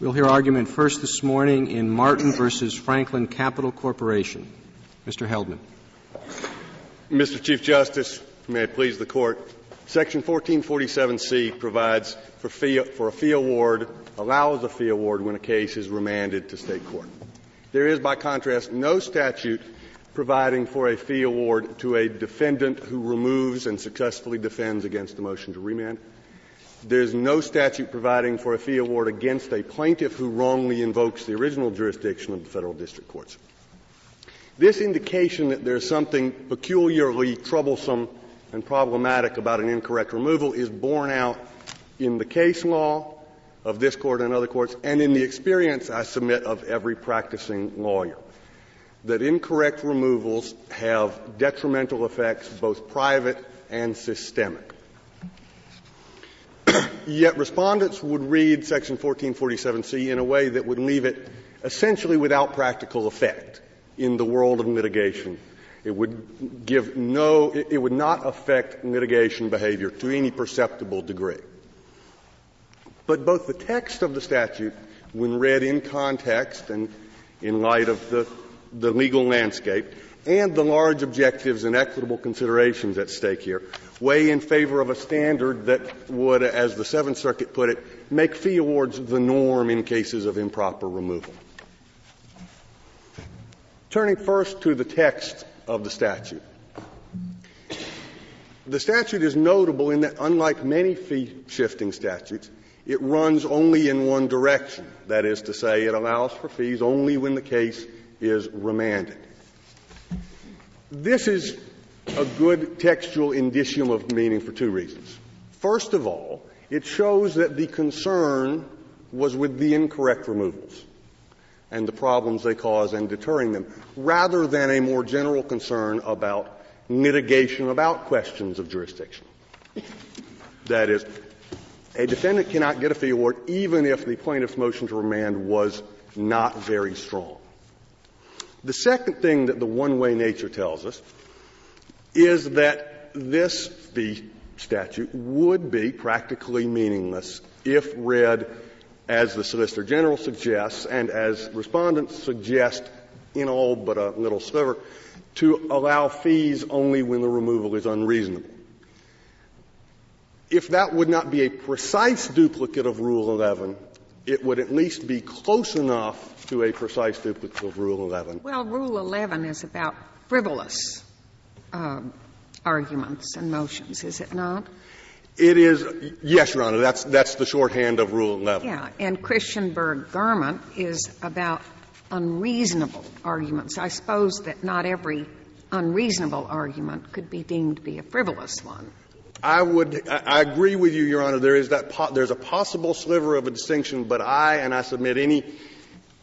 We'll hear argument first this morning in Martin versus Franklin Capital Corporation. Mr. Heldman. Mr. Chief Justice, may it please the court. Section 1447C provides for, fee, for a fee award, allows a fee award when a case is remanded to state court. There is, by contrast, no statute providing for a fee award to a defendant who removes and successfully defends against a motion to remand. There's no statute providing for a fee award against a plaintiff who wrongly invokes the original jurisdiction of the federal district courts. This indication that there's something peculiarly troublesome and problematic about an incorrect removal is borne out in the case law of this court and other courts and in the experience I submit of every practicing lawyer. That incorrect removals have detrimental effects, both private and systemic. Yet respondents would read section 1447C in a way that would leave it essentially without practical effect in the world of litigation. It would give no, it would not affect litigation behavior to any perceptible degree. But both the text of the statute, when read in context and in light of the, the legal landscape, and the large objectives and equitable considerations at stake here weigh in favor of a standard that would, as the Seventh Circuit put it, make fee awards the norm in cases of improper removal. Turning first to the text of the statute. The statute is notable in that unlike many fee shifting statutes, it runs only in one direction. That is to say, it allows for fees only when the case is remanded. This is a good textual indicium of meaning for two reasons. First of all, it shows that the concern was with the incorrect removals and the problems they cause and deterring them, rather than a more general concern about litigation about questions of jurisdiction. That is, a defendant cannot get a fee award even if the plaintiff's motion to remand was not very strong. The second thing that the one-way nature tells us is that this fee statute would be practically meaningless if read as the Solicitor General suggests and as respondents suggest in all but a little sliver to allow fees only when the removal is unreasonable. If that would not be a precise duplicate of Rule 11, it would at least be close enough to a precise duplicate of Rule 11. Well, Rule 11 is about frivolous um, arguments and motions, is it not? It is, yes, Your Honor. That's, that's the shorthand of Rule 11. Yeah, and Christiansburg Garment is about unreasonable arguments. I suppose that not every unreasonable argument could be deemed to be a frivolous one. I would, I agree with you, Your Honor. There is that, po- there's a possible sliver of a distinction, but I, and I submit any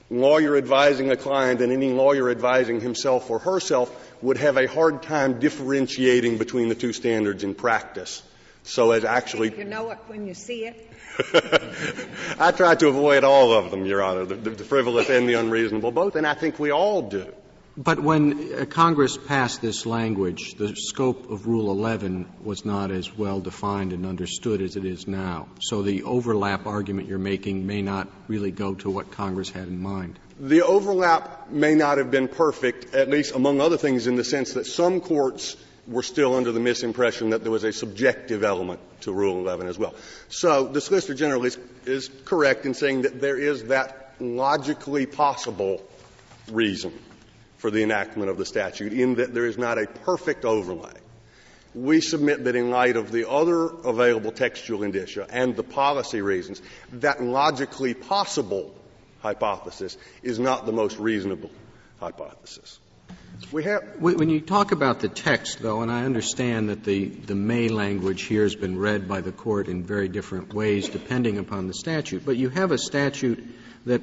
lawyer advising a client and any lawyer advising himself or herself would have a hard time differentiating between the two standards in practice. So as actually. You know it when you see it? I try to avoid all of them, Your Honor, the, the, frivolous and the unreasonable, both, and I think we all do. But when uh, Congress passed this language, the scope of Rule 11 was not as well defined and understood as it is now. So the overlap argument you're making may not really go to what Congress had in mind. The overlap may not have been perfect, at least among other things, in the sense that some courts were still under the misimpression that there was a subjective element to Rule 11 as well. So the Solicitor General is, is correct in saying that there is that logically possible reason for the enactment of the statute in that there is not a perfect overlay. We submit that in light of the other available textual indicia and the policy reasons, that logically possible hypothesis is not the most reasonable hypothesis. We have when you talk about the text, though, and I understand that the, the may language here has been read by the court in very different ways depending upon the statute, but you have a statute that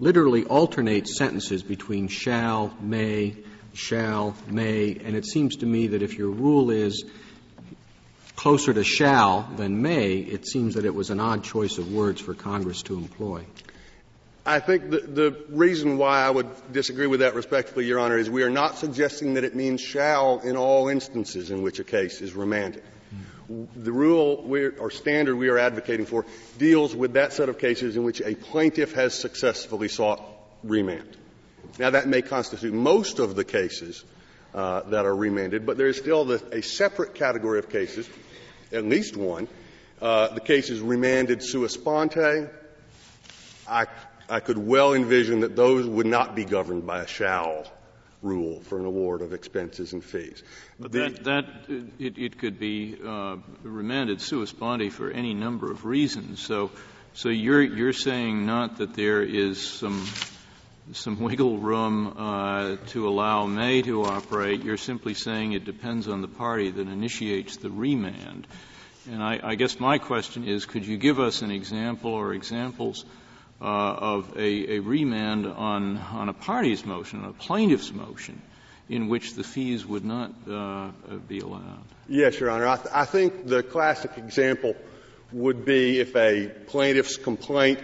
literally alternates sentences between shall, may, shall, may, and it seems to me that if your rule is closer to shall than may, it seems that it was an odd choice of words for Congress to employ. I think the, the reason why I would disagree with that respectfully, Your Honor, is we are not suggesting that it means shall in all instances in which a case is remanded. The rule or standard we are advocating for deals with that set of cases in which a plaintiff has successfully sought remand. Now, that may constitute most of the cases uh, that are remanded, but there is still the, a separate category of cases, at least one. Uh, the case is remanded sua sponte. I, I could well envision that those would not be governed by a shall rule for an award of expenses and fees. But that, that it, it could be uh, remanded sua sponte for any number of reasons. So, so you're you're saying not that there is some some wiggle room uh, to allow May to operate. You're simply saying it depends on the party that initiates the remand. And I, I guess my question is, could you give us an example or examples of a, a, remand on, on a party's motion, a plaintiff's motion, in which the fees would not uh, be allowed? Yes, Your Honor. I, th- I think the classic example would be if a plaintiff's complaint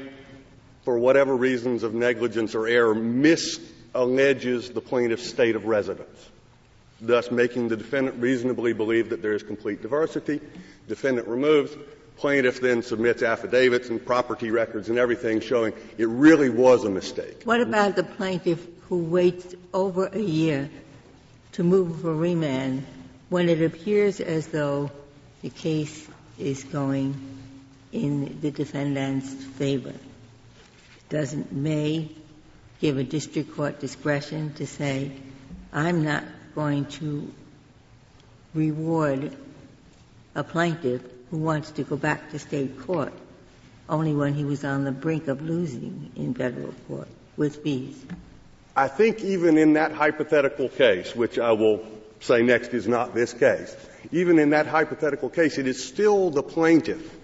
for whatever reasons of negligence or error, misalleges the plaintiff's state of residence, thus making the defendant reasonably believe that there is complete diversity. Defendant removes. Plaintiff then submits affidavits and property records and everything showing it really was a mistake. What about the plaintiff who waits over a year to move for remand when it appears as though the case is going in the defendant's favor? doesn't May give a district court discretion to say, I'm not going to reward a plaintiff who wants to go back to state court only when he was on the brink of losing in federal court with fees? I think even in that hypothetical case, which I will say next is not this case, even in that hypothetical case, it is still the plaintiff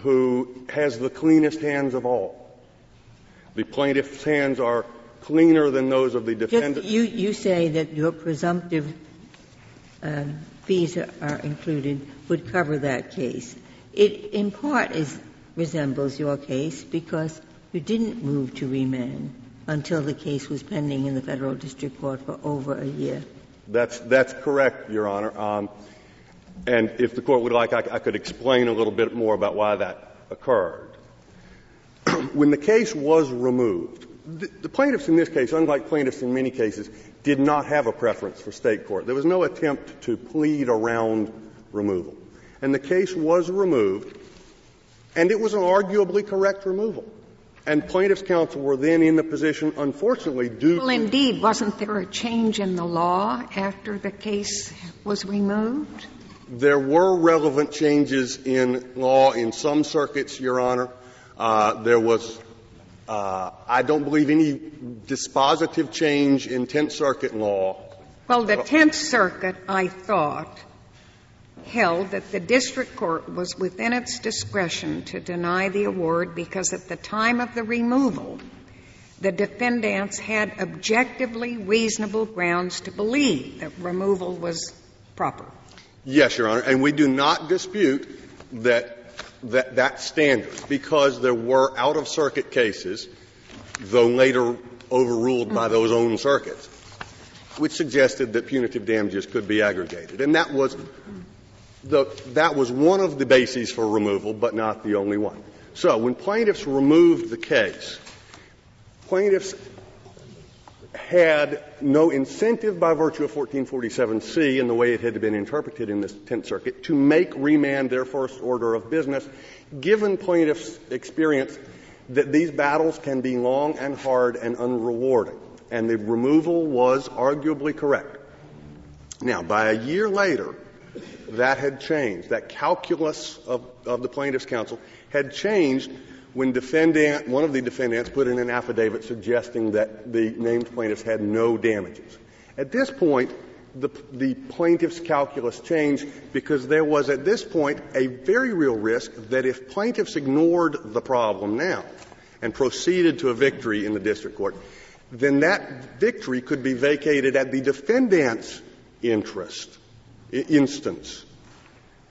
who has the cleanest hands of all. The plaintiff's hands are cleaner than those of the defendant. You, you say that your presumptive um, fees are included would cover that case. It in part is, resembles your case because you didn't move to remand until the case was pending in the federal district court for over a year. That's, that's correct, Your Honor. Um, and if the court would like, I, I could explain a little bit more about why that occurred. when the case was removed, the, the, plaintiffs in this case, unlike plaintiffs in many cases, did not have a preference for state court. There was no attempt to plead around removal. And the case was removed, and it was an arguably correct removal. And plaintiffs' counsel were then in the position, unfortunately, due Well, indeed, wasn't there a change in the law after the case was removed? There were relevant changes in law in some circuits, Your Honor. Uh, there was, uh, I don't believe, any dispositive change in Tenth Circuit law. Well, the Tenth Circuit, I thought, held that the district court was within its discretion to deny the award because at the time of the removal, the defendants had objectively reasonable grounds to believe that removal was proper. Yes, Your Honor, and we do not dispute that that, that standard because there were out of circuit cases, though later overruled by mm-hmm. those own circuits, which suggested that punitive damages could be aggregated. And that was, the, that was one of the bases for removal, but not the only one. So when plaintiffs removed the case, plaintiffs had no incentive by virtue of 1447C and the way it had been interpreted in the Tenth Circuit to make remand their first order of business, given plaintiffs' experience that these battles can be long and hard and unrewarding. And the removal was arguably correct. Now, by a year later, that had changed. That calculus of, of the plaintiff's counsel had changed when defendant, one of the defendants put in an affidavit suggesting that the named plaintiffs had no damages. At this point, the, the plaintiff's calculus changed because there was at this point a very real risk that if plaintiffs ignored the problem now and proceeded to a victory in the district court, then that victory could be vacated at the defendant's interest, instance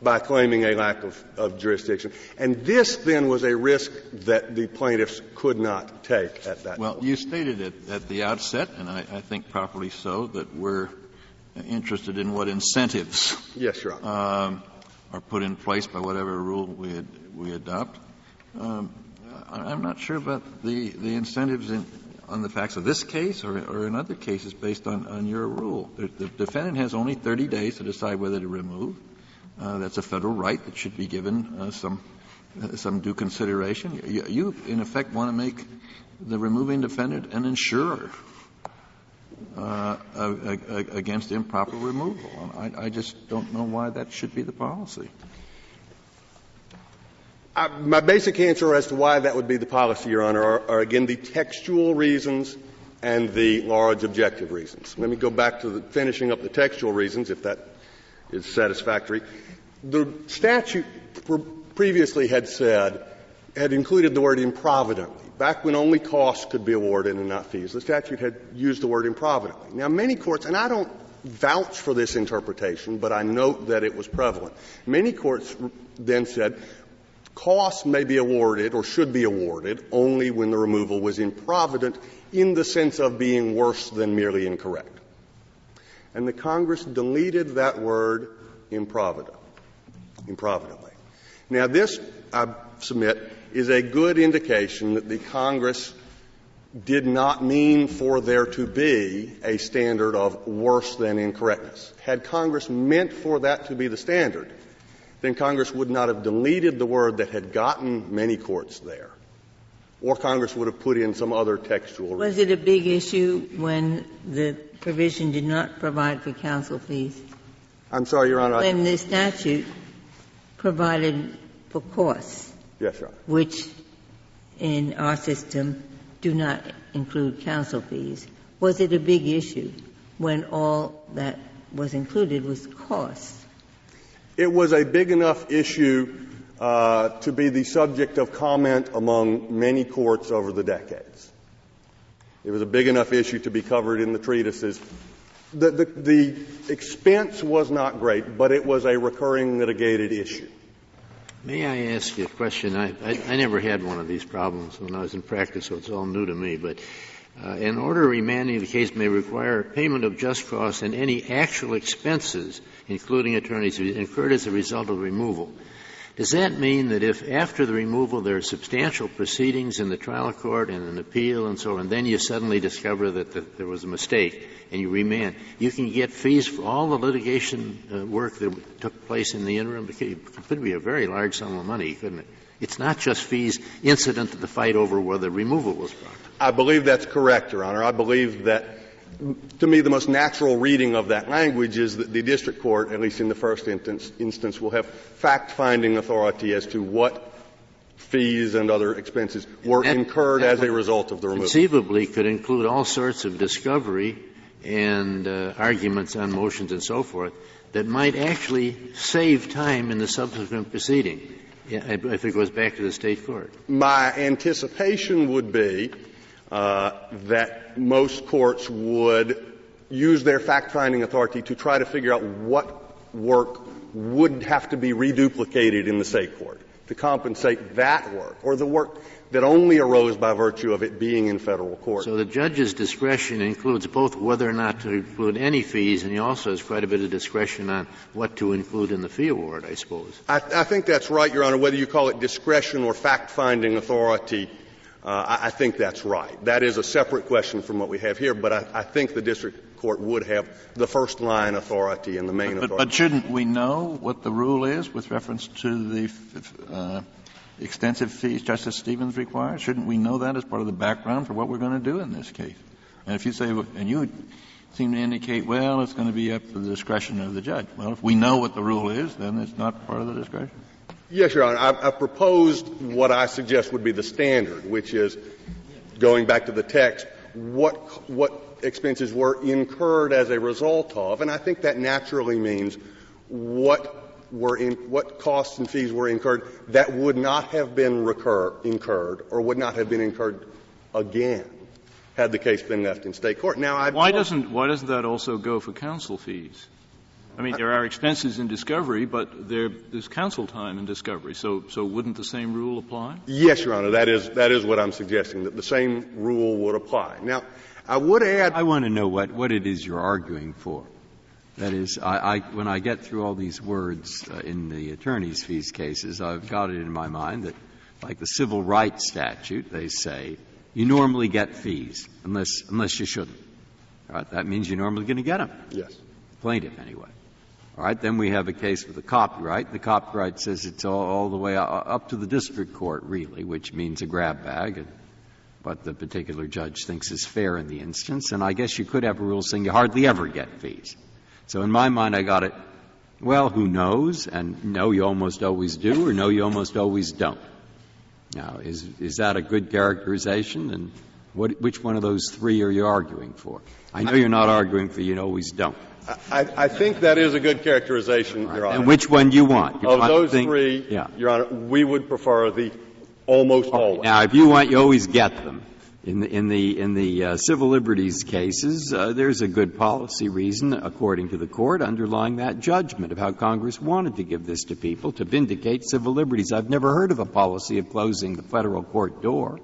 by claiming a lack of, of, jurisdiction. And this then was a risk that the plaintiffs could not take at that well, point. you stated it at the outset, and I, I, think properly so, that we're interested in what incentives. Yes, Your Honor. Um, are put in place by whatever rule we, ad, we adopt. Um, I'm not sure about the, the incentives in, on the facts of this case or, or in other cases based on, on your rule. The, the defendant has only 30 days to decide whether to remove. Uh, that's a federal right that should be given uh, some uh, some due consideration. You, you, in effect, want to make the removing defendant an insurer uh, against improper removal. I, I, just don't know why that should be the policy. I, my basic answer as to why that would be the policy, Your Honor, are, are, again the textual reasons and the large objective reasons. Let me go back to the, finishing up the textual reasons, if that is satisfactory. The statute previously had said, had included the word improvidently. Back when only costs could be awarded and not fees, the statute had used the word improvidently. Now, many courts, and I don't vouch for this interpretation, but I note that it was prevalent. Many courts then said costs may be awarded or should be awarded only when the removal was improvident in the sense of being worse than merely incorrect. And the Congress deleted that word improvident, improvidently. Now this, I submit, is a good indication that the Congress did not mean for there to be a standard of worse than incorrectness. Had Congress meant for that to be the standard, then Congress would not have deleted the word that had gotten many courts there. Or Congress would have put in some other textual Was it a big issue when the provision did not provide for counsel fees? I'm sorry, Your Honor. When the statute provided for costs. Yes, Your Honor. Which in our system do not include counsel fees. Was it a big issue when all that was included was costs? It was a big enough issue uh, to be the subject of comment among many courts over the decades. It was a big enough issue to be covered in the treatises. The, the, the expense was not great, but it was a recurring litigated issue. May I ask you a question? I, I, I, never had one of these problems when I was in practice, so it's all new to me. But uh, an order remanding the case may require payment of just costs and any actual expenses, including attorneys, fees, incurred as a result of removal. Does that mean that if after the removal there are substantial proceedings in the trial court and an appeal and so on, and then you suddenly discover that the, there was a mistake and you remand, you can get fees for all the litigation uh, work that took place in the interim? It could be a very large sum of money, couldn't it? It's not just fees incident to the fight over whether removal was proper. I believe that's correct, Your Honor. I believe that to me, the most natural reading of that language is that the district court, at least in the first instance, instance will have fact-finding authority as to what fees and other expenses were that, incurred that as a result of the removal. Conceivably could include all sorts of discovery and uh, arguments on motions and so forth that might actually save time in the subsequent proceeding if it goes back to the state court. My anticipation would be uh, that most courts would use their fact-finding authority to try to figure out what work would have to be reduplicated in the state court to compensate that work or the work that only arose by virtue of it being in federal court. So the judge's discretion includes both whether or not to include any fees, and he also has quite a bit of discretion on what to include in the fee award, I suppose. I, I think that's right, Your Honor. Whether you call it discretion or fact-finding authority, uh, I, I, think that's right. That is a separate question from what we have here, but I, I, think the district court would have the first line authority and the main but, authority. But shouldn't we know what the rule is with reference to the uh, extensive fees Justice Stevens requires? Shouldn't we know that as part of the background for what we're going to do in this case? And if you say, and you seem to indicate, well, it's going to be up to the discretion of the judge. Well, if we know what the rule is, then it's not part of the discretion. Yes, Your Honor. I, I proposed what I suggest would be the standard, which is going back to the text, what, what expenses were incurred as a result of, and I think that naturally means what were in, what costs and fees were incurred that would not have been recur, incurred or would not have been incurred again had the case been left in state court. Now, I why doesn't why doesn't that also go for counsel fees? I mean, there are expenses in discovery, but there, there's counsel time in discovery. So, so wouldn't the same rule apply? Yes, Your Honor. That is, that is what I'm suggesting, that the same rule would apply. Now, I would add. I want to know what, what it is you're arguing for. That is, I, I, when I get through all these words uh, in the attorney's fees cases, I've got it in my mind that, like the civil rights statute, they say you normally get fees unless unless you shouldn't. All right, that means you're normally going to get them. Yes. Plaintiff, anyway. All right, then we have a case with the copyright. The copyright says it's all, all the way up to the district court, really, which means a grab bag, and what the particular judge thinks is fair in the instance. And I guess you could have a rule saying you hardly ever get fees. So in my mind, I got it, well, who knows? And no, you almost always do, or no, you almost always don't. Now, is, is that a good characterization? And what, which one of those three are you arguing for? I know you're not arguing for you always don't. I, I think that is a good characterization, right. Your Honor. And which one do you want? You of want those think, three, yeah. Your Honor, we would prefer the almost okay. always. Now, if you want, you always get them. In the, in the, in the uh, civil liberties cases, uh, there's a good policy reason, according to the court, underlying that judgment of how Congress wanted to give this to people to vindicate civil liberties. I've never heard of a policy of closing the federal court door.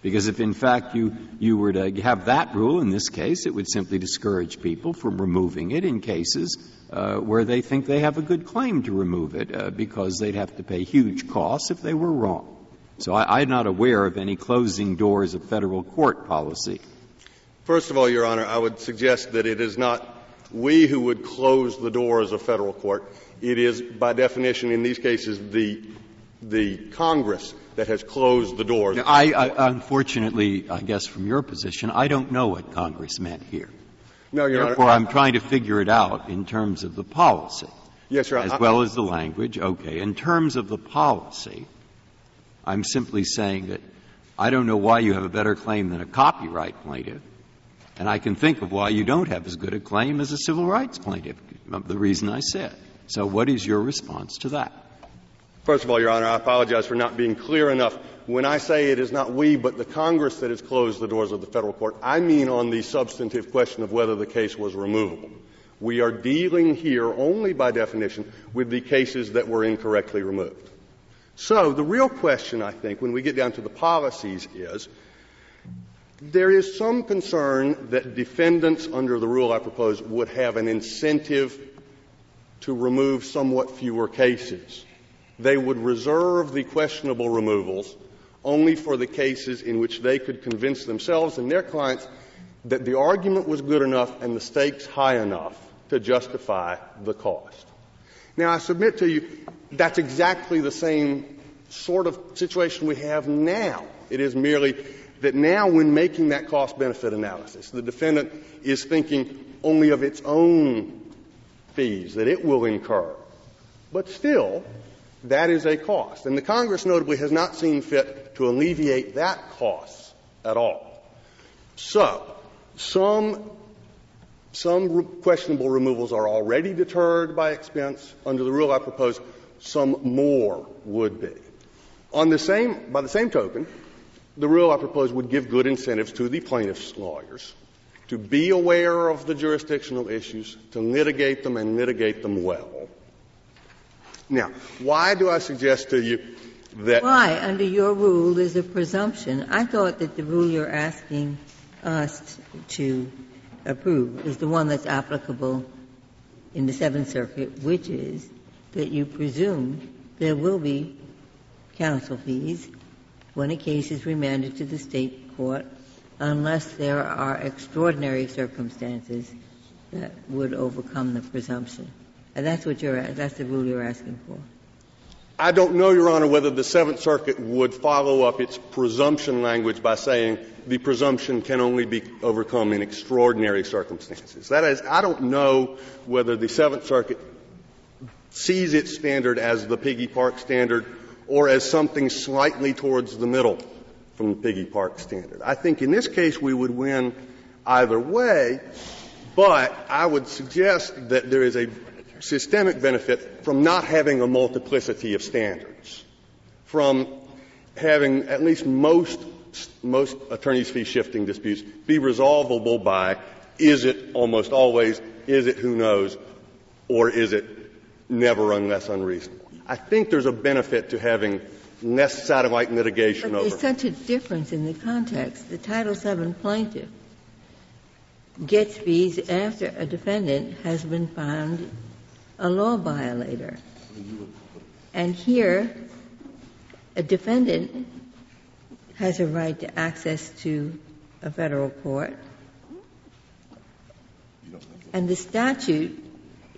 Because if in fact you, you were to have that rule in this case, it would simply discourage people from removing it in cases uh, where they think they have a good claim to remove it because they'd have to pay huge costs if they were wrong. So I, I'm not aware of any closing doors of federal court policy. First of all, Your Honor, I would suggest that it is not we who would close the doors of federal court. It is, by definition, in these cases, the the Congress that has closed the doors. I, I, unfortunately, I guess from your position, I don't know what Congress meant here. No, Your Therefore, Honor. I'm trying to figure it out in terms of the policy. Yes, Your Honor. As well as the language. Okay. In terms of the policy, I'm simply saying that I don't know why you have a better claim than a copyright plaintiff, and I can think of why you don't have as good a claim as a civil rights plaintiff, the reason I said. So what is your response to that? First of all, Your Honor, I apologize for not being clear enough. When I say it is not we, but the Congress that has closed the doors of the federal court, I mean on the substantive question of whether the case was removable. We are dealing here only by definition with the cases that were incorrectly removed. So the real question, I think, when we get down to the policies is there is some concern that defendants under the rule I propose would have an incentive to remove somewhat fewer cases they would reserve the questionable removals only for the cases in which they could convince themselves and their clients that the argument was good enough and the stakes high enough to justify the cost. Now, I submit to you that's exactly the same sort of situation we have now. It is merely that now, when making that cost benefit analysis, the defendant is thinking only of its own fees that it will incur. But still, that is a cost. And the Congress notably has not seen fit to alleviate that cost at all. So, some, some questionable removals are already deterred by expense. Under the rule I propose, some more would be. On the same, by the same token, the rule I propose would give good incentives to the plaintiff's lawyers to be aware of the jurisdictional issues, to litigate them and litigate them well. Now, why do I suggest to you that. Why, under your rule, there's a presumption? I thought that the rule you're asking us to approve is the one that's applicable in the Seventh Circuit, which is that you presume there will be counsel fees when a case is remanded to the state court unless there are extraordinary circumstances that would overcome the presumption. And that's what you're, that's the rule you're asking for. I don't know, Your Honor, whether the Seventh Circuit would follow up its presumption language by saying the presumption can only be overcome in extraordinary circumstances. That is, I don't know whether the Seventh Circuit sees its standard as the Piggie Park standard or as something slightly towards the middle from the Piggie Park standard. I think in this case we would win either way, but I would suggest that there is a systemic benefit from not having a multiplicity of standards, from having at least most most attorneys' fee shifting disputes be resolvable by is it almost always, is it who knows, or is it never unless unreasonable. I think there's a benefit to having less satellite litigation but over. There's such a difference in the context. The Title VII plaintiff gets fees after a defendant has been found a law violator. And here, a defendant has a right to access to a Federal court, and the statute,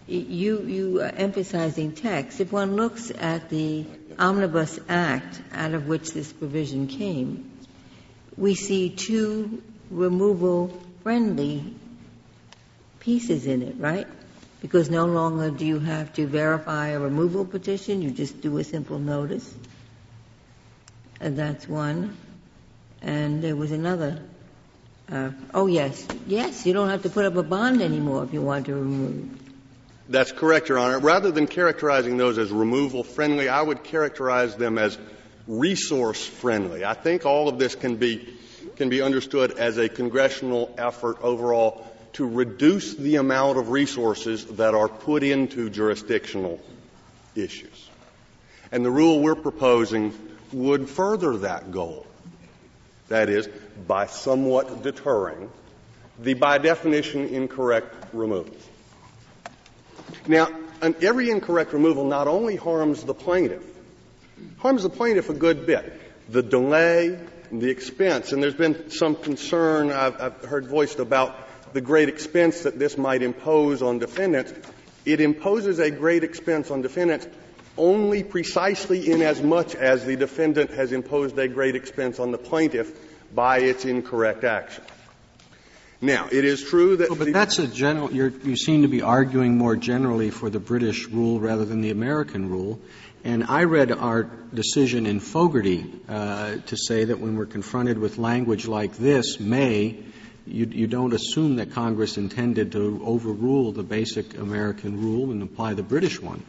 you, are uh, emphasizing text. If one looks at the Omnibus Act out of which this provision came, we see two removal-friendly pieces in it, right? Because no longer do you have to verify a removal petition, you just do a simple notice. And that's one. And there was another. Uh, oh, yes. Yes, you don't have to put up a bond anymore if you want to remove. That's correct, Your Honor. Rather than characterizing those as removal-friendly, I would characterize them as resource-friendly. I think all of this can be, can be understood as a congressional effort overall to reduce the amount of resources that are put into jurisdictional issues. And the rule we're proposing would further that goal. That is, by somewhat deterring the, by definition, incorrect removal. Now, every incorrect removal not only harms the plaintiff, harms the plaintiff a good bit. The delay, the expense, and there's been some concern I've, I've heard voiced about the great expense that this might impose on defendants. It imposes a great expense on defendants only precisely in as much as the defendant has imposed a great expense on the plaintiff by its incorrect action. Now, it is true that. Well, but that's a general. you seem to be arguing more generally for the British rule rather than the American rule. And I read our decision in Fogerty uh, to say that when we're confronted with language like this, may, you, you, don't assume that Congress intended to overrule the basic American rule and apply the British one.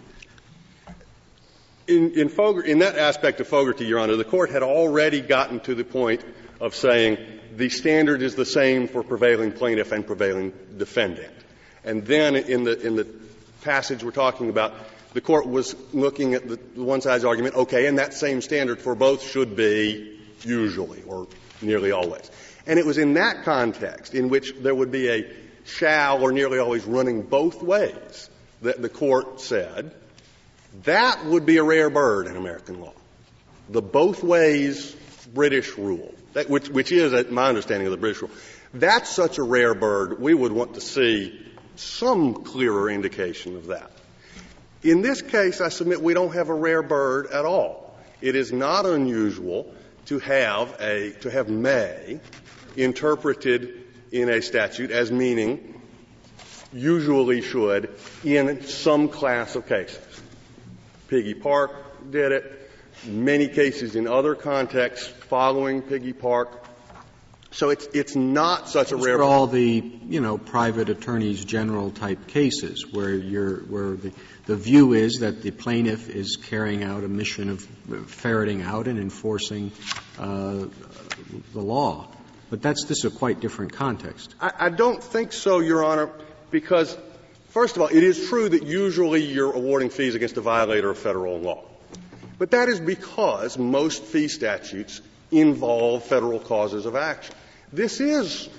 In, in, Fogerty, in that aspect of Fogerty, Your Honor, the court had already gotten to the point of saying the standard is the same for prevailing plaintiff and prevailing defendant. And then in the, in the passage we're talking about, the court was looking at the, the one side's argument, okay, and that same standard for both should be usually or nearly always. And it was in that context in which there would be a shall or nearly always running both ways that the court said that would be a rare bird in American law. The both ways British rule that, which, which is my understanding of the British rule. That's such a rare bird, we would want to see some clearer indication of that. In this case, I submit we don't have a rare bird at all. It is not unusual to have a, to have may interpreted in a statute as meaning usually should in some class of cases. Piggie Park did it many cases in other contexts following Piggie Park. So it's, it's not such a rare. For all the, you know, private attorneys general type cases where you're, where the, the view is that the plaintiff is carrying out a mission of ferreting out and enforcing uh, the law. But that's, this is a quite different context. I, I don't think so, Your Honor, because First of all, it is true that usually you're awarding fees against a violator of federal law. But that is because most fee statutes involve federal causes of action. This is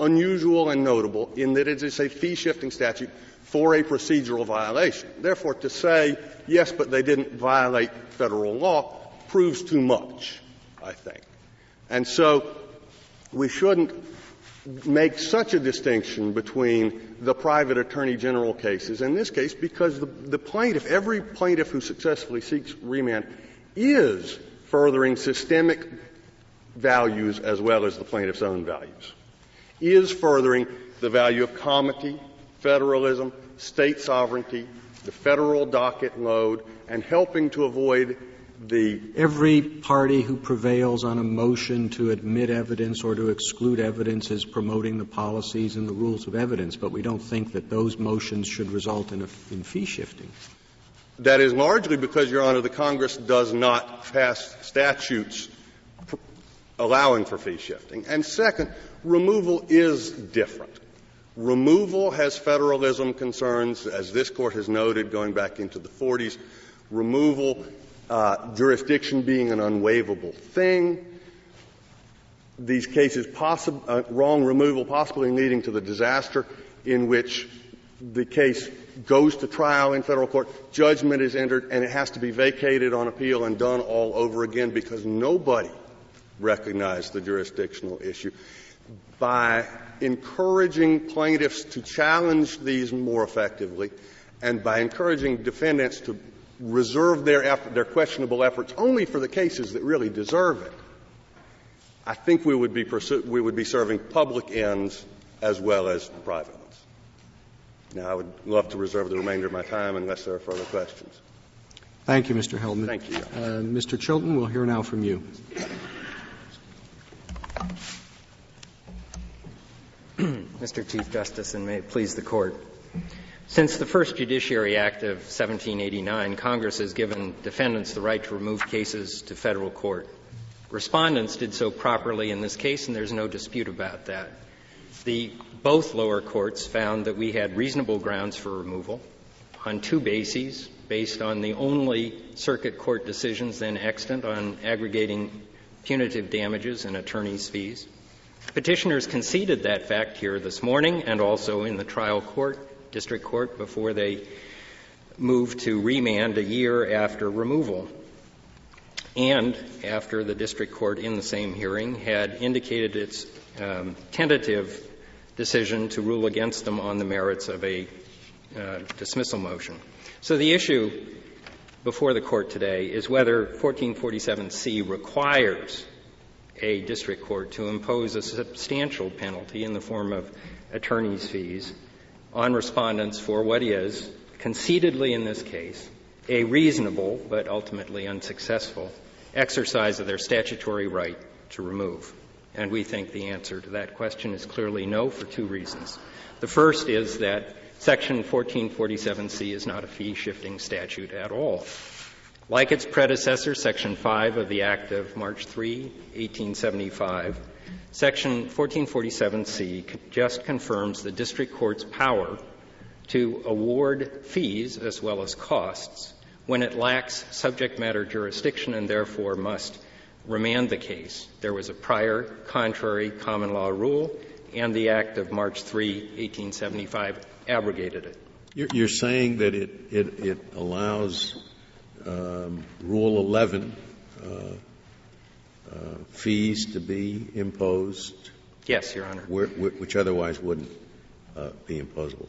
unusual and notable in that it is a fee shifting statute for a procedural violation. Therefore, to say, yes, but they didn't violate federal law proves too much, I think. And so we shouldn't make such a distinction between the private attorney general cases in this case because the, the plaintiff, every plaintiff who successfully seeks remand is furthering systemic values as well as the plaintiff's own values, is furthering the value of comity, federalism, state sovereignty, the federal docket load, and helping to avoid the every party who prevails on a motion to admit evidence or to exclude evidence is promoting the policies and the rules of evidence, but we don't think that those motions should result in, a, fee shifting. That is largely because, Your Honor, the Congress does not pass statutes allowing for fee shifting. And second, removal is different. Removal has federalism concerns, as this court has noted going back into the 40s. Removal uh, jurisdiction being an unwaivable thing. these cases, possi- uh, wrong removal possibly leading to the disaster in which the case goes to trial in federal court, judgment is entered, and it has to be vacated on appeal and done all over again because nobody recognized the jurisdictional issue. By encouraging plaintiffs to challenge these more effectively, and by encouraging defendants to reserve their, effort, their questionable efforts only for the cases that really deserve it, I think we would be, pursu- we would be serving public ends as well as private ones. Now, I would love to reserve the remainder of my time unless there are further questions. Thank you, Mr. Heldman. Thank you. Uh, Mr. Chilton, we'll hear now from you. Mr. Chief Justice, and may it please the Court. Since the first Judiciary Act of 1789, Congress has given defendants the right to remove cases to federal court. Respondents did so properly in this case, and there's no dispute about that. The both lower courts found that we had reasonable grounds for removal on two bases, based on the only circuit court decisions then extant on aggregating punitive damages and attorneys' fees. Petitioners conceded that fact here this morning and also in the trial court, district court, before they moved to remand a year after removal. And after the district court in the same hearing had indicated its um, tentative decision to rule against them on the merits of a uh, dismissal motion. So the issue before the court today is whether 1447C requires a district court to impose a substantial penalty in the form of attorney's fees on respondents for what is, concededly in this case, a reasonable but ultimately unsuccessful exercise of their statutory right to remove. And we think the answer to that question is clearly no for two reasons. The first is that Section 1447C is not a fee shifting statute at all. Like its predecessor, Section 5 of the Act of March 3, 1875, Section 1447C just confirms the district court's power to award fees as well as costs when it lacks subject matter jurisdiction and therefore must remand the case. There was a prior contrary common law rule, and the Act of March 3, 1875 abrogated it. You're, saying that it, it, it allows um, Rule 11 uh, uh, fees to be imposed? Yes, Your Honor. Which otherwise wouldn't uh, be imposable.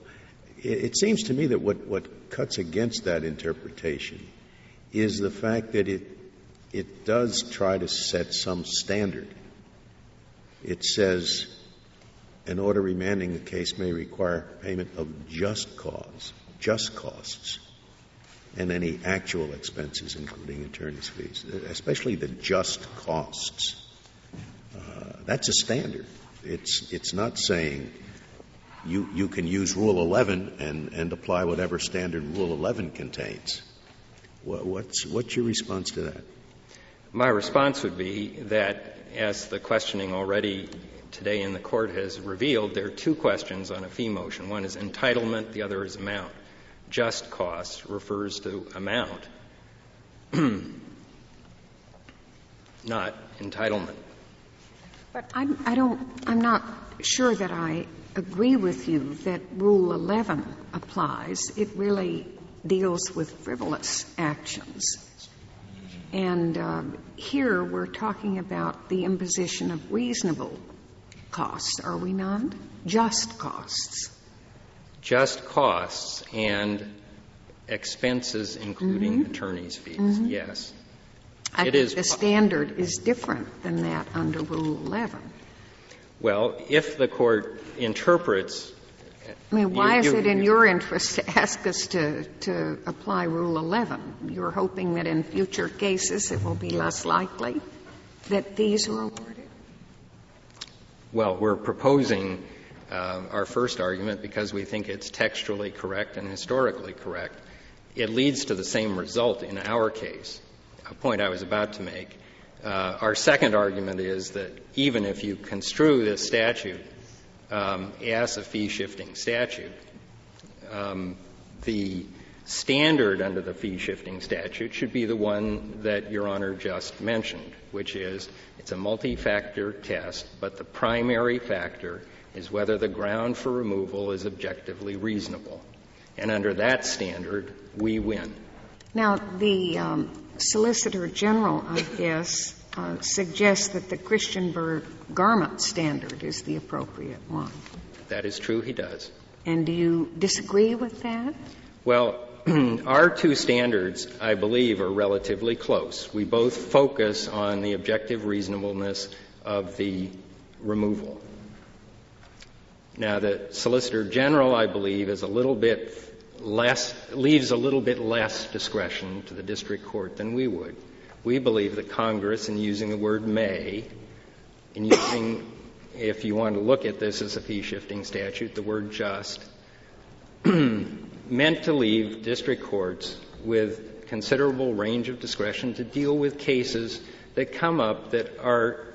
It, it, seems to me that what, what cuts against that interpretation is the fact that it, it does try to set some standard. It says an order remanding the case may require payment of just cause, just costs, and any actual expenses, including attorney's fees, especially the just costs. Uh, that's a standard. It's, it's not saying you, you can use Rule 11 and, and apply whatever standard Rule 11 contains. What, what's, what's your response to that? My response would be that, as the questioning already today in the court has revealed, there are two questions on a fee motion. One is entitlement, the other is amount. Just cost refers to amount, not entitlement. But I'm, I don't, I'm not sure that I agree with you that Rule 11 applies. It really deals with frivolous actions. And uh, here we're talking about the imposition of reasonable costs, are we not? Just costs. Just costs and expenses, including mm-hmm. attorney's fees, mm-hmm. yes. I it think is, the standard is different than that under Rule 11. Well, if the court interprets I mean, why you, is it in your interest to ask us to, to apply Rule 11? You're hoping that in future cases it will be less likely that these are awarded? Well, we're proposing uh, our first argument because we think it's textually correct and historically correct. It leads to the same result in our case, a point I was about to make. Uh, our second argument is that even if you construe this statute um, as a fee shifting statute, um, the standard under the fee shifting statute should be the one that Your Honor just mentioned, which is it's a multi-factor test, but the primary factor is whether the ground for removal is objectively reasonable. And under that standard, we win. Now, the um, Solicitor General, I guess, uh, suggests that the Christiansburg garment standard is the appropriate one. That is true, he does. And do you disagree with that? Well, our two standards, I believe, are relatively close. We both focus on the objective reasonableness of the removal. Now, the Solicitor General, I believe, is a little bit less, leaves a little bit less discretion to the district court than we would. We believe that Congress, in using the word may, in using, if you want to look at this as a fee shifting statute, the word just, meant to leave district courts with considerable range of discretion to deal with cases that come up that are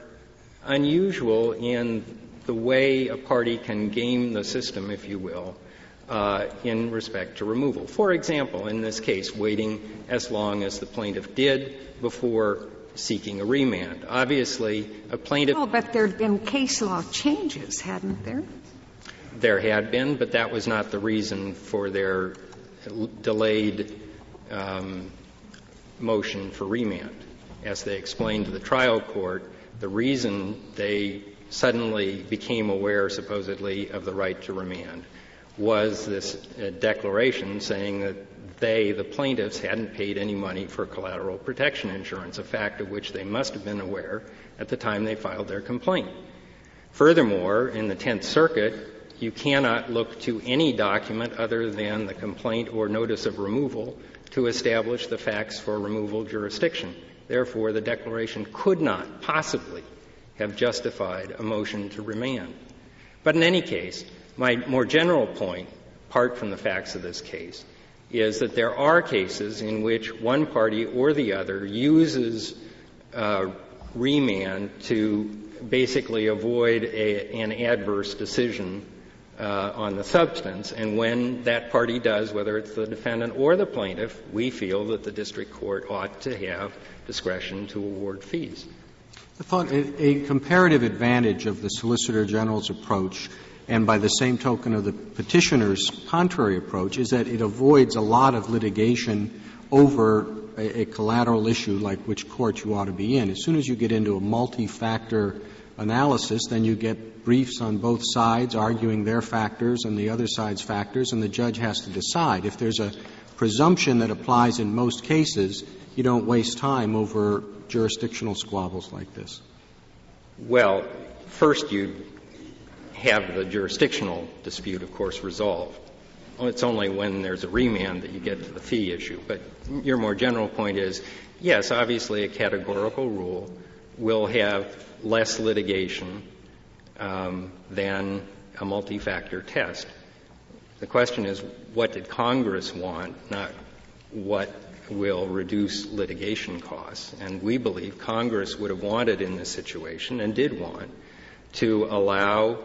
unusual in the way a party can game the system, if you will, uh, in respect to removal. For example, in this case, waiting as long as the plaintiff did before seeking a remand. Obviously, a plaintiff. Oh, but there had been case law changes, hadn't there? There had been, but that was not the reason for their delayed um, motion for remand. As they explained to the trial court, the reason they suddenly became aware, supposedly, of the right to remand was this declaration saying that they, the plaintiffs, hadn't paid any money for collateral protection insurance, a fact of which they must have been aware at the time they filed their complaint. Furthermore, in the Tenth Circuit, you cannot look to any document other than the complaint or notice of removal to establish the facts for removal jurisdiction. Therefore, the declaration could not possibly have justified a motion to remand. But in any case, my more general point, apart from the facts of this case, is that there are cases in which one party or the other uses uh, remand to basically avoid a, an adverse decision uh, on the substance. And when that party does, whether it's the defendant or the plaintiff, we feel that the district court ought to have discretion to award fees. I thought a, comparative advantage of the Solicitor General's approach and by the same token of the petitioner's contrary approach is that it avoids a lot of litigation over a, a, collateral issue like which court you ought to be in. As soon as you get into a multi-factor analysis, then you get briefs on both sides arguing their factors and the other side's factors, and the judge has to decide. If there's a presumption that applies in most cases, you don't waste time over jurisdictional squabbles like this. Well, first you have the jurisdictional dispute, of course, resolved. It's only when there's a remand that you get to the fee issue. But your more general point is, yes, obviously a categorical rule will have less litigation um, than a multi-factor test. The question is, what did Congress want, not what will reduce litigation costs. And we believe Congress would have wanted in this situation, and did want, to allow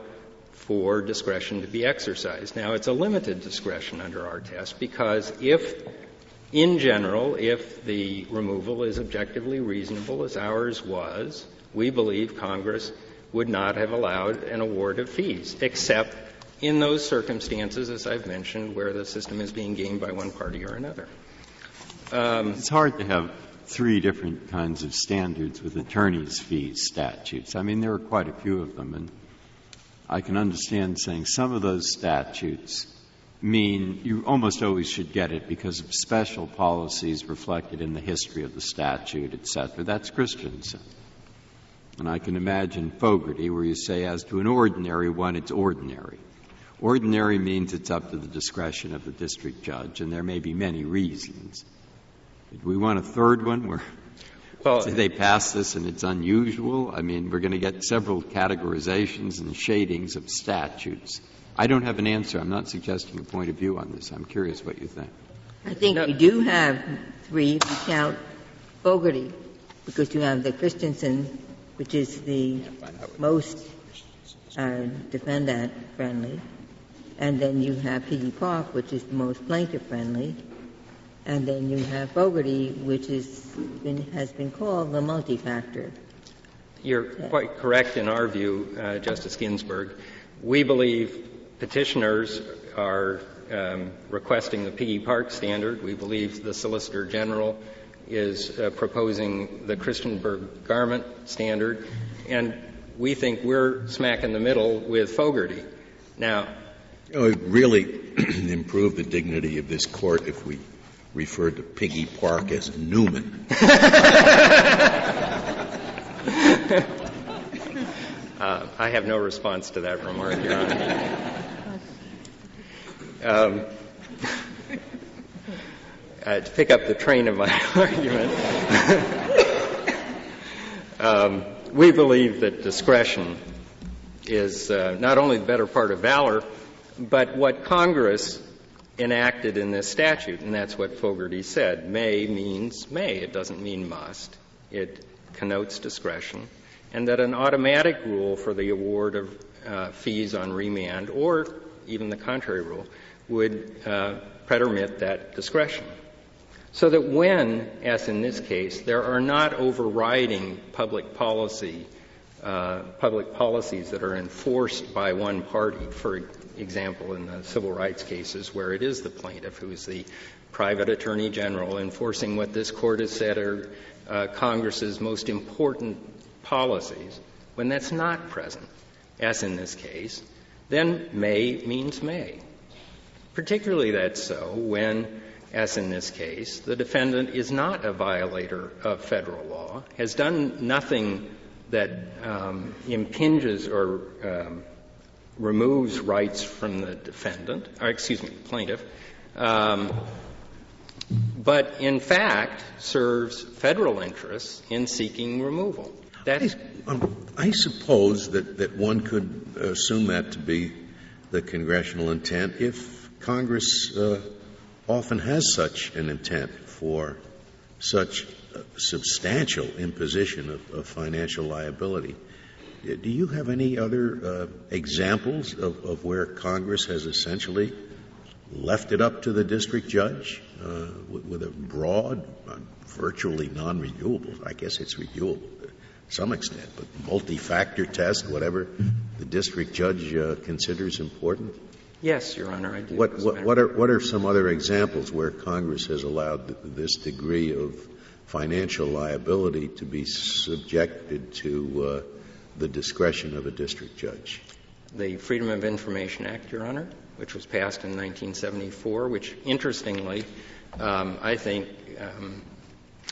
for discretion to be exercised. Now, it's a limited discretion under our test because if, in general, if the removal is objectively reasonable, as ours was, we believe Congress would not have allowed an award of fees, except in those circumstances, as I've mentioned, where the system is being gained by one party or another. Um, it's hard to have three different kinds of standards with attorneys' fees statutes. I mean, there are quite a few of them, and I can understand saying some of those statutes mean you almost always should get it because of special policies reflected in the history of the statute, et cetera. That's Christensen. And I can imagine Fogerty, where you say, as to an ordinary one, it's ordinary. Ordinary means it's up to the discretion of the district judge, and there may be many reasons. Do we want a third one where well, they pass this and it's unusual? I mean, we're going to get several categorizations and shadings of statutes. I don't have an answer. I'm not suggesting a point of view on this. I'm curious what you think. I think no. we do have three if you count Fogerty, because you have the Christensen, which is the most uh, defendant friendly, and then you have Piggie Park, which is the most plaintiff friendly, And then you have Fogerty, which is been, has been called the multi-factor. You're quite correct in our view, uh, Justice Ginsburg. We believe petitioners are um, requesting the Piggie Park standard. We believe the Solicitor General is uh, proposing the Christiansburg garment standard. And we think we're smack in the middle with Fogerty. Now, it really improve the dignity of this court if we referred to Piggie Park as Newman. uh, I have no response to that remark, Your Honor. Um, uh, to pick up the train of my argument, um, we believe that discretion is uh, not only the better part of valor, but what Congress enacted in this statute, and that's what Fogerty said. May means may. It doesn't mean must. It connotes discretion. And that an automatic rule for the award of uh, fees on remand, or even the contrary rule, would uh, pretermit that discretion. So that when, as in this case, there are not overriding public policy, uh, public policies that are enforced by one party, for example, in the civil rights cases where it is the plaintiff who is the private attorney general enforcing what this court has said are uh, Congress's most important policies, when that's not present, as in this case, then may means may. Particularly that's so when, as in this case, the defendant is not a violator of federal law, has done nothing that um, impinges or um, removes rights from the defendant, or excuse me, plaintiff, um, but in fact serves federal interests in seeking removal. That's, um, I suppose that, that one could assume that to be the congressional intent if Congress uh, often has such an intent for such substantial imposition of, of financial liability. Do you have any other uh, examples of, of, where Congress has essentially left it up to the district judge uh, with, with, a broad, uh, virtually non-reviewable, I guess it's reviewable to some extent, but multi-factor test, whatever the district judge uh, considers important? Yes, Your Honor, I do. What, what, what, are, what are some other examples where Congress has allowed this degree of financial liability to be subjected to uh, the discretion of a district judge? The Freedom of Information Act, Your Honor, which was passed in 1974, which interestingly, um, I think, um,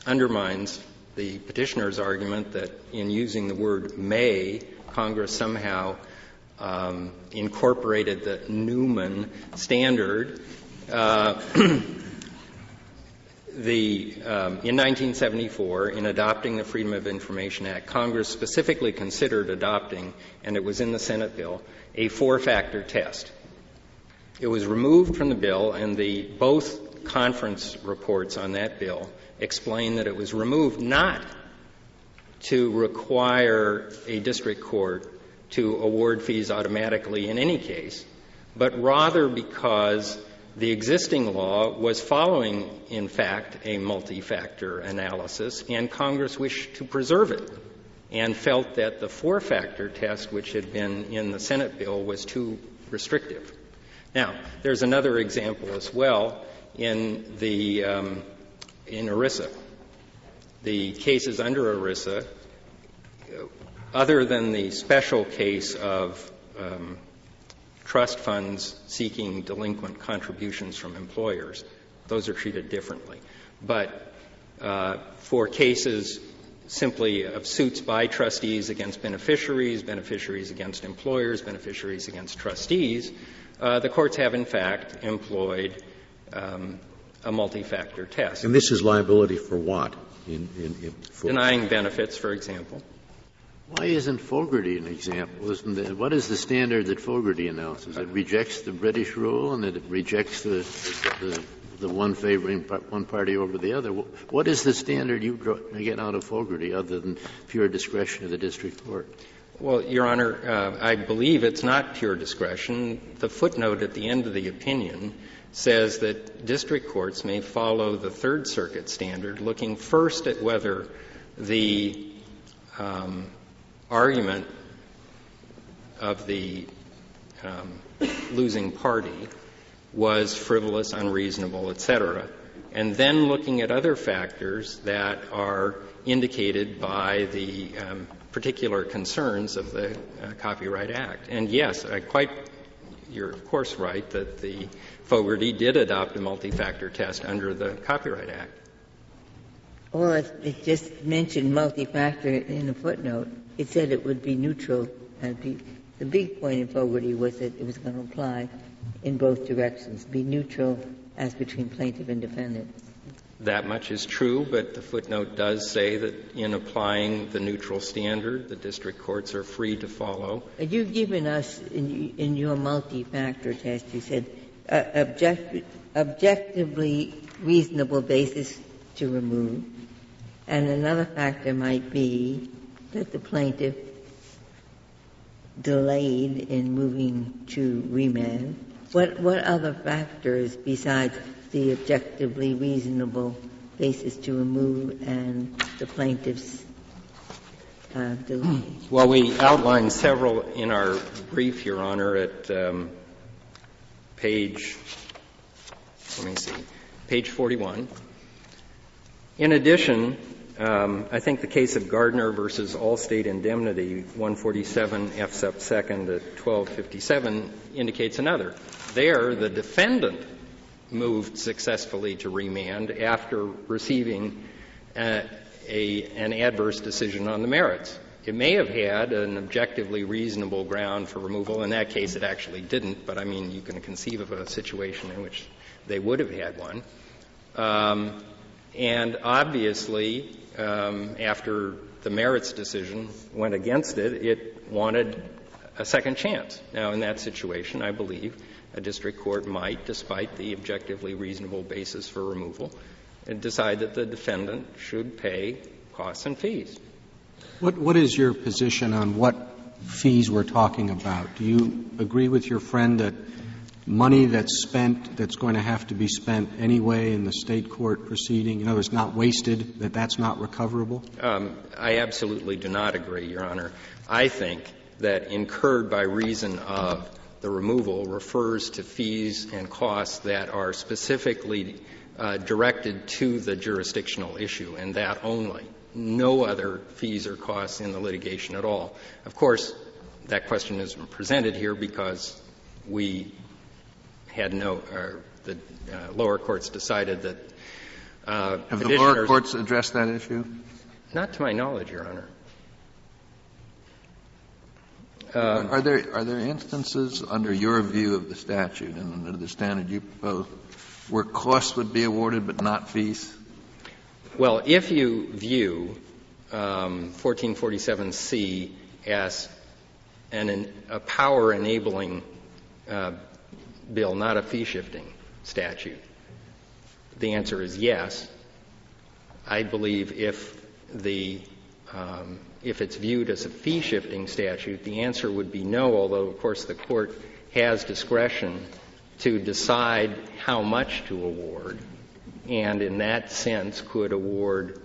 undermines the petitioner's argument that in using the word may, Congress somehow um, incorporated the Newman standard. Uh, the, um, in 1974, in adopting the Freedom of Information Act, Congress specifically considered adopting, and it was in the Senate bill, a four-factor test. It was removed from the bill, and the both conference reports on that bill explain that it was removed not to require a district court to award fees automatically in any case, but rather because the existing law was following, in fact, a multi-factor analysis, and Congress wished to preserve it and felt that the four-factor test, which had been in the Senate bill, was too restrictive. Now, there's another example as well in the um, in ERISA. The cases under ERISA, other than the special case of um, trust funds seeking delinquent contributions from employers. Those are treated differently. But uh, for cases simply of suits by trustees against beneficiaries, beneficiaries against employers, beneficiaries against trustees, uh, the courts have in fact employed um, a multi-factor test. And this is liability for what? In, in, in, for Denying benefits, for example. Why isn't Fogerty an example? Isn't what is the standard that Fogerty announces? It rejects the British rule and it rejects the, the, the one favoring one party over the other. What is the standard you get out of Fogerty other than pure discretion of the district court? Well, Your Honor, uh, I believe it's not pure discretion. The footnote at the end of the opinion says that district courts may follow the Third Circuit standard, looking first at whether the um, argument of the um, losing party was frivolous, unreasonable, etc., and then looking at other factors that are indicated by the um, particular concerns of the uh, Copyright Act. And yes, I quite, you're of course right that the Fogerty did adopt a multi-factor test under the Copyright Act. Well, it just mentioned multi-factor in a footnote. It said it would be neutral. And the big point in Fogerty was that it was going to apply in both directions, be neutral as between plaintiff and defendant. That much is true, but the footnote does say that in applying the neutral standard, the district courts are free to follow. You've given us, in, in your multi-factor test, you said uh, object, objectively reasonable basis to remove, and another factor might be that the plaintiff delayed in moving to remand. What, what other factors besides the objectively reasonable basis to remove and the plaintiff's uh, delay? Well, we outlined several in our brief, Your Honor, at um, page, let me see, page 41. In addition, um, I think the case of Gardner versus Allstate Indemnity, 147 F sub second at 1257, indicates another. There, the defendant moved successfully to remand after receiving uh, a, an adverse decision on the merits. It may have had an objectively reasonable ground for removal. In that case, it actually didn't, but I mean, you can conceive of a situation in which they would have had one. Um, and obviously, um, after the merits decision went against it, it wanted a second chance. Now, in that situation, I believe a district court might, despite the objectively reasonable basis for removal, decide that the defendant should pay costs and fees. What, what is your position on what fees we're talking about? Do you agree with your friend that money that's spent, that's going to have to be spent anyway in the state court proceeding, in other words, not wasted, that that's not recoverable? Um, I absolutely do not agree, Your Honor. I think that incurred by reason of the removal refers to fees and costs that are specifically uh, directed to the jurisdictional issue and that only. No other fees or costs in the litigation at all. Of course, that question isn't presented here because we had no, or the uh, lower courts decided that. Uh, Have the lower courts addressed that issue? Not to my knowledge, Your Honor. Uh, are there are there instances under your view of the statute and under the standard you propose where costs would be awarded but not fees? Well, if you view um, 1447C as an, a power enabling uh, bill, not a fee shifting statute, the answer is yes. I believe if the um, if it's viewed as a fee shifting statute, the answer would be no, although, of course, the court has discretion to decide how much to award, and in that sense could award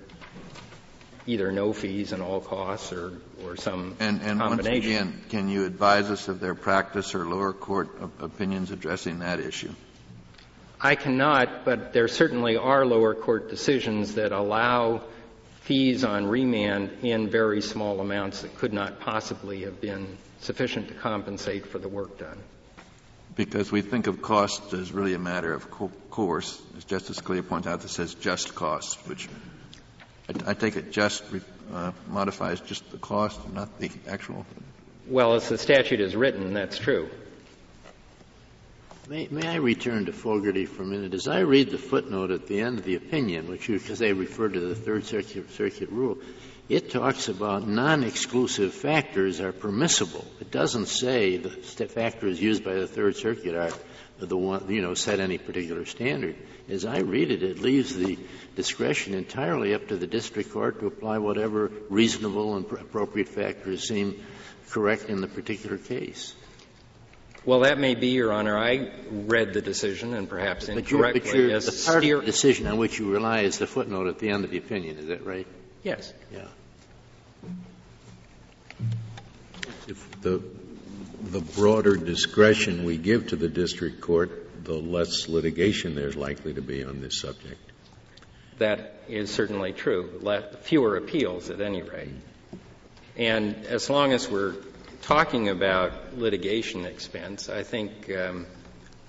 either no fees and all costs or, or some and, and combination. once again, can you advise us of their practice or lower court opinions addressing that issue? I cannot, but there certainly are lower court decisions that allow fees on remand in very small amounts that could not possibly have been sufficient to compensate for the work done. Because we think of cost as really a matter of co- course, as Justice Scalia points out, that says just cost, which I, I take it just uh, modifies just the cost, not the actual. Well, as the statute is written, that's true. May, may, I return to Fogarty for a minute? As I read the footnote at the end of the opinion, which you, because they refer to the Third Circuit, Circuit rule, it talks about non-exclusive factors are permissible. It doesn't say the factors used by the Third Circuit are the one, you know, set any particular standard. As I read it, it leaves the discretion entirely up to the district court to apply whatever reasonable and appropriate factors seem correct in the particular case. Well, that may be, Your Honor. I read the decision, and perhaps incorrectly, but you're, as the part of the decision on which you rely is the footnote at the end of the opinion. Is that right? Yes. Yeah. If the the broader discretion we give to the district court, the less litigation there's likely to be on this subject. That is certainly true. Fewer appeals, at any rate. And as long as we're talking about litigation expense, I think um,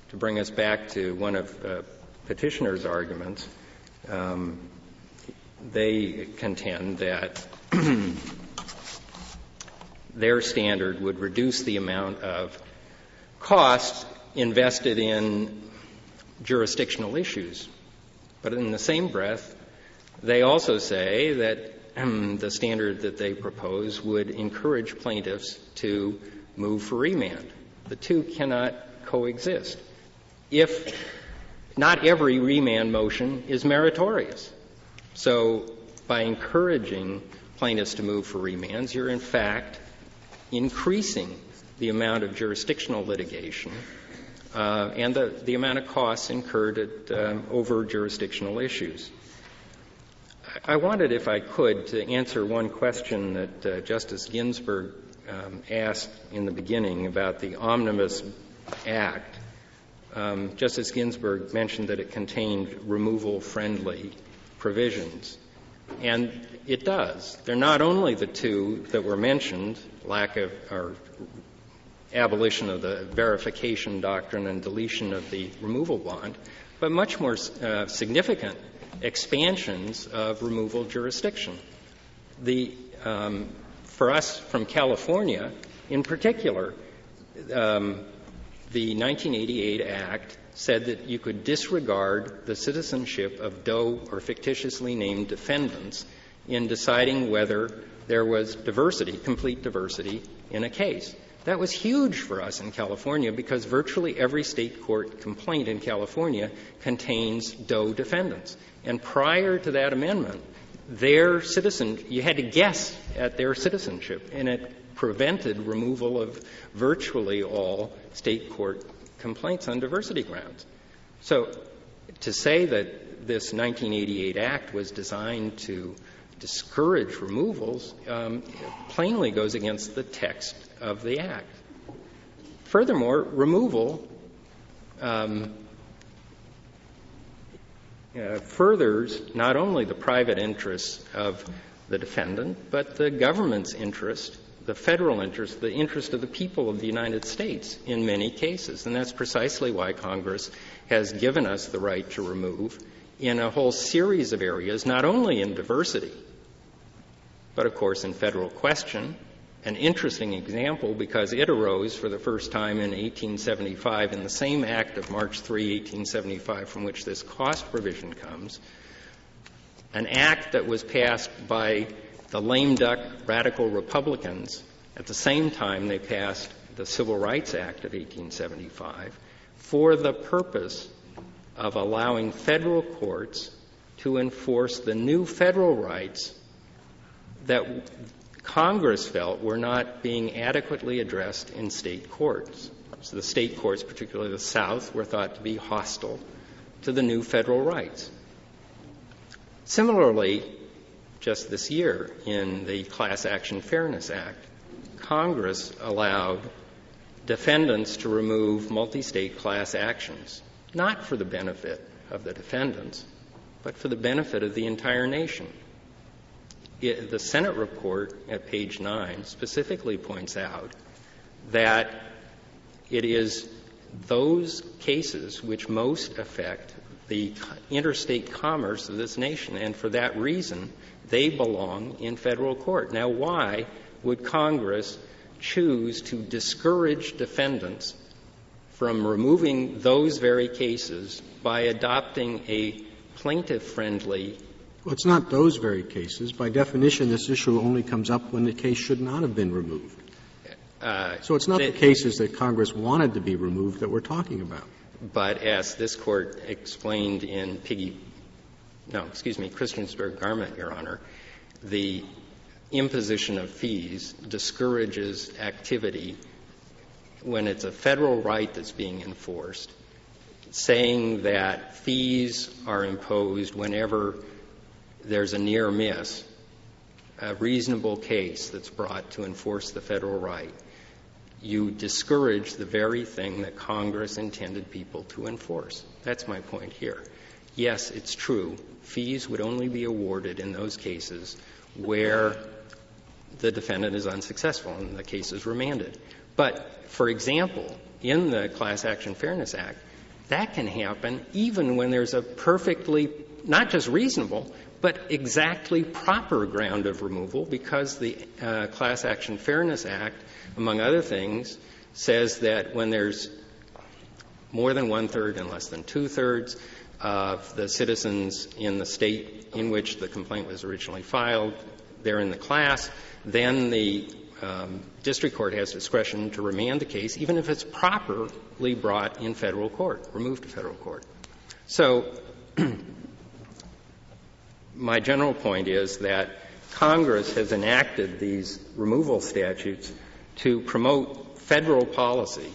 to bring us back to one of uh, petitioner's arguments, um, they contend that their standard would reduce the amount of cost invested in jurisdictional issues. But in the same breath, they also say that um, the standard that they propose would encourage plaintiffs to move for remand. The two cannot coexist. If not every remand motion is meritorious. So by encouraging plaintiffs to move for remands, you're in fact increasing the amount of jurisdictional litigation uh, and the, the, amount of costs incurred at, um, over jurisdictional issues. I wanted, if I could, to answer one question that uh, Justice Ginsburg um, asked in the beginning about the Omnibus Act. Um, Justice Ginsburg mentioned that it contained removal friendly provisions. And it does. They're not only the two that were mentioned, lack of or abolition of the verification doctrine and deletion of the removal bond, but much more uh, significant expansions of removal jurisdiction. The, um, for us from California, in particular, um, the 1988 Act said that you could disregard the citizenship of doe or fictitiously named defendants in deciding whether there was diversity, complete diversity, in a case. That was huge for us in California because virtually every state court complaint in California contains doe defendants. And prior to that amendment, their citizen, you had to guess at their citizenship, and it prevented removal of virtually all state court complaints on diversity grounds. So to say that this 1988 Act was designed to discourage removals um, plainly goes against the text of the Act. Furthermore, removal um, uh, furthers not only the private interests of the defendant, but the government's interest, the federal interest, the interest of the people of the United States in many cases. And that's precisely why Congress has given us the right to remove in a whole series of areas, not only in diversity, but of course in federal question. An interesting example because it arose for the first time in 1875 in the same act of March 3, 1875, from which this cost provision comes. An act that was passed by the lame duck radical Republicans at the same time they passed the Civil Rights Act of 1875 for the purpose of allowing federal courts to enforce the new federal rights that Congress felt were not being adequately addressed in state courts. So the state courts, particularly the South, were thought to be hostile to the new federal rights. Similarly, just this year in the Class Action Fairness Act, Congress allowed defendants to remove multi state class actions, not for the benefit of the defendants, but for the benefit of the entire nation. It, the Senate report at page 9 specifically points out that it is those cases which most affect the interstate commerce of this nation, and for that reason, they belong in federal court. Now, why would Congress choose to discourage defendants from removing those very cases by adopting a plaintiff friendly Well, it's not those very cases. By definition, this issue only comes up when the case should not have been removed. Uh, so it's not the, the cases that Congress wanted to be removed that we're talking about. But as this Court explained in Piggie, no, excuse me, Christiansburg Garment, Your Honor, the imposition of fees discourages activity when it's a federal right that's being enforced, saying that fees are imposed whenever there's a near miss, a reasonable case that's brought to enforce the federal right, you discourage the very thing that Congress intended people to enforce. That's my point here. Yes, it's true. Fees would only be awarded in those cases where the defendant is unsuccessful and the case is remanded. But, for example, in the Class Action Fairness Act, that can happen even when there's a perfectly, not just reasonable, but exactly proper ground of removal because the uh, Class Action Fairness Act, among other things, says that when there's more than one third and less than two thirds of the citizens in the state in which the complaint was originally filed, they're in the class, then the um, district court has discretion to remand the case, even if it's properly brought in federal court, removed to federal court. So, my general point is that Congress has enacted these removal statutes to promote federal policy,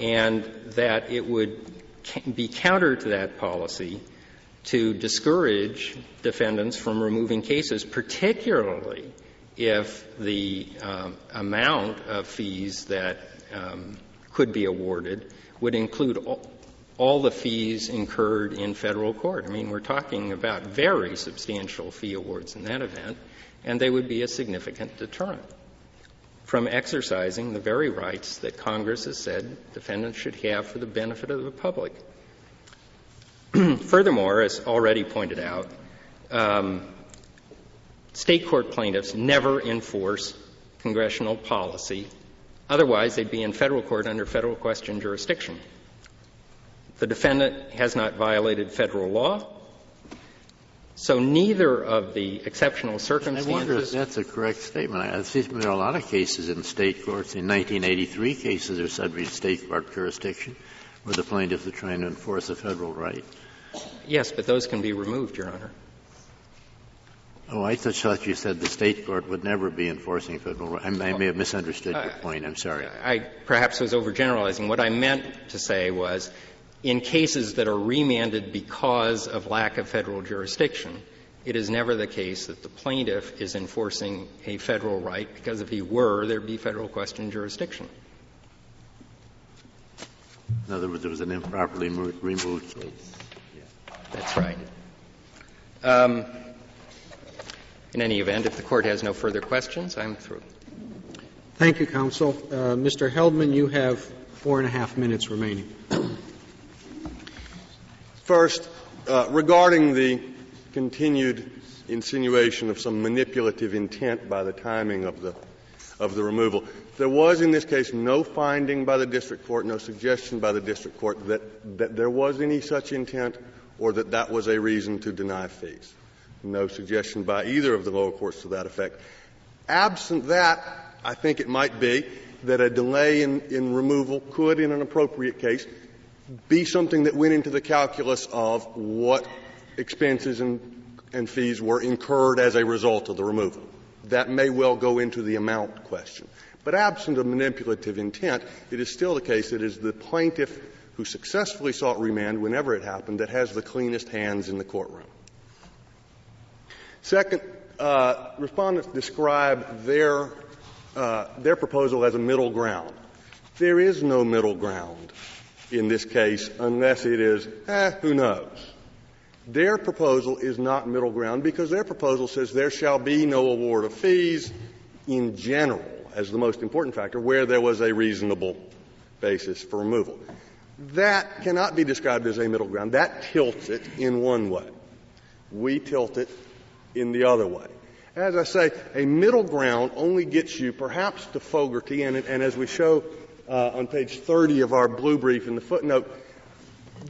and that it would be counter to that policy to discourage defendants from removing cases, particularly if the um, amount of fees that um, could be awarded would include all, all, the fees incurred in federal court. I mean, we're talking about very substantial fee awards in that event, and they would be a significant deterrent from exercising the very rights that Congress has said defendants should have for the benefit of the public. Furthermore, as already pointed out, um, state court plaintiffs never enforce congressional policy. Otherwise, they'd be in federal court under federal question jurisdiction. The defendant has not violated federal law. So neither of the exceptional circumstances. I wonder if that's a correct statement. Seems to there are a lot of cases in state courts. In 1983 cases are subject to state court jurisdiction where the plaintiffs are trying to enforce a federal right. Yes, but those can be removed, Your Honor. Oh, I thought you said the state court would never be enforcing federal. I, I may have misunderstood your uh, point. I'm sorry. I perhaps was overgeneralizing. What I meant to say was, in cases that are remanded because of lack of federal jurisdiction, it is never the case that the plaintiff is enforcing a federal right, because if he were, there'd be federal question jurisdiction. In other words, it was an improperly removed case. That's right. Um, in any event, if the court has no further questions, I'm through. Thank you, counsel. Uh, Mr. Heldman, you have four and a half minutes remaining. First, uh, regarding the continued insinuation of some manipulative intent by the timing of the of the removal. There was in this case no finding by the district court, no suggestion by the district court that, that there was any such intent or that that was a reason to deny fees. No suggestion by either of the lower courts to that effect. Absent that, I think it might be that a delay in, in removal could, in an appropriate case, be something that went into the calculus of what expenses and, and fees were incurred as a result of the removal. That may well go into the amount question. But absent of manipulative intent, it is still the case that it is the plaintiff who successfully sought remand whenever it happened that has the cleanest hands in the courtroom. Second, uh, respondents describe their, uh, their proposal as a middle ground. There is no middle ground in this case unless it is, eh, who knows. Their proposal is not middle ground because their proposal says there shall be no award of fees in general as the most important factor where there was a reasonable basis for removal. That cannot be described as a middle ground. That tilts it in one way. We tilt it in the other way. As I say, a middle ground only gets you perhaps to Fogerty, and, and as we show uh, on page 30 of our blue brief in the footnote,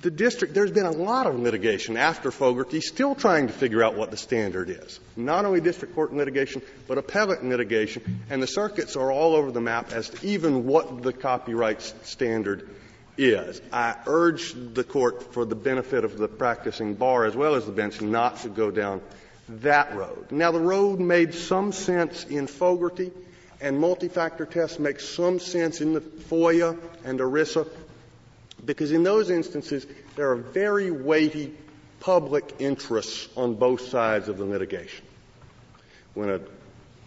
the district, there's been a lot of litigation after Fogerty still trying to figure out what the standard is. Not only district court litigation, but appellate litigation, and the circuits are all over the map as to even what the copyright standard is. I urge the court, for the benefit of the practicing bar as well as the bench, not to go down that road. Now, the road made some sense in Fogerty, and multi-factor tests make some sense in the FOIA and ERISA, because in those instances, there are very weighty public interests on both sides of the litigation. When an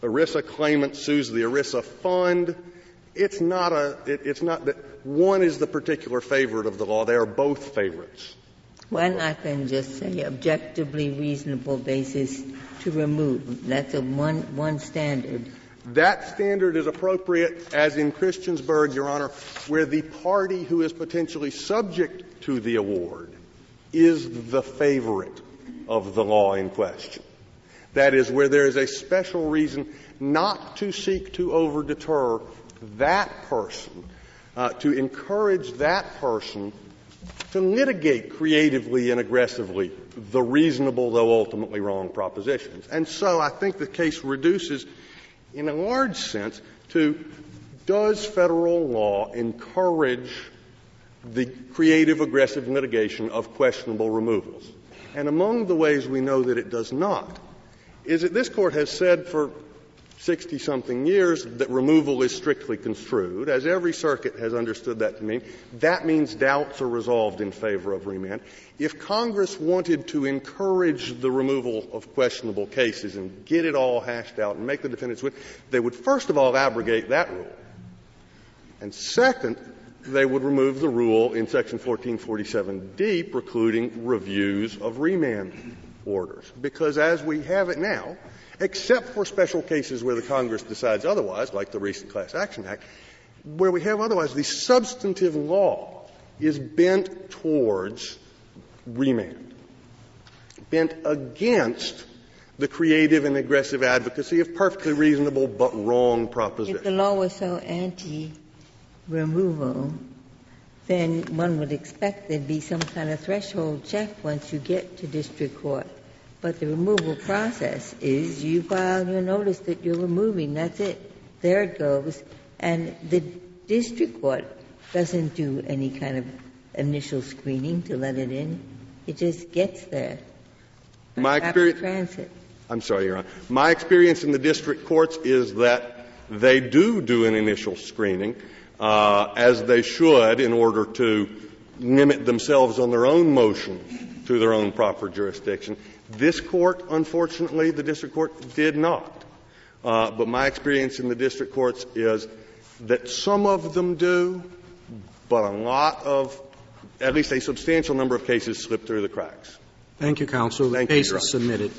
ERISA claimant sues the ERISA fund, it's not a, it, it's not that one is the particular favorite of the law. They are both favorites. Why not then just say objectively reasonable basis to remove? That's a one, one standard. That standard is appropriate, as in Christiansburg, Your Honor, where the party who is potentially subject to the award is the favorite of the law in question. That is, where there is a special reason not to seek to overdeter that person, uh, to encourage that person to litigate creatively and aggressively the reasonable, though ultimately wrong propositions. And so I think the case reduces, in a large sense, to does federal law encourage the creative, aggressive litigation of questionable removals? And among the ways we know that it does not is that this court has said for 60 something years that removal is strictly construed, as every circuit has understood that to mean. That means doubts are resolved in favor of remand. If Congress wanted to encourage the removal of questionable cases and get it all hashed out and make the defendants win, they would first of all abrogate that rule. And second, they would remove the rule in section 1447D precluding reviews of remand orders. Because as we have it now, except for special cases where the Congress decides otherwise, like the recent Class Action Act, where we have otherwise, the substantive law is bent towards remand, bent against the creative and aggressive advocacy of perfectly reasonable but wrong propositions. If the law was so anti-removal, then one would expect there'd be some kind of threshold check once you get to district court. But the removal process is you file your notice that you're removing. That's it. There it goes. And the district court doesn't do any kind of initial screening to let it in. It just gets there. My experience, transit. I'm sorry, Your Honor. My experience in the district courts is that they do do an initial screening, uh, as they should in order to limit themselves on their own motion to their own proper jurisdiction. This court, unfortunately, the district court did not. Uh, but my experience in the district courts is that some of them do, but a lot of, at least a substantial number of cases slip through the cracks. Thank you, counsel. The Thank case you, is submitted.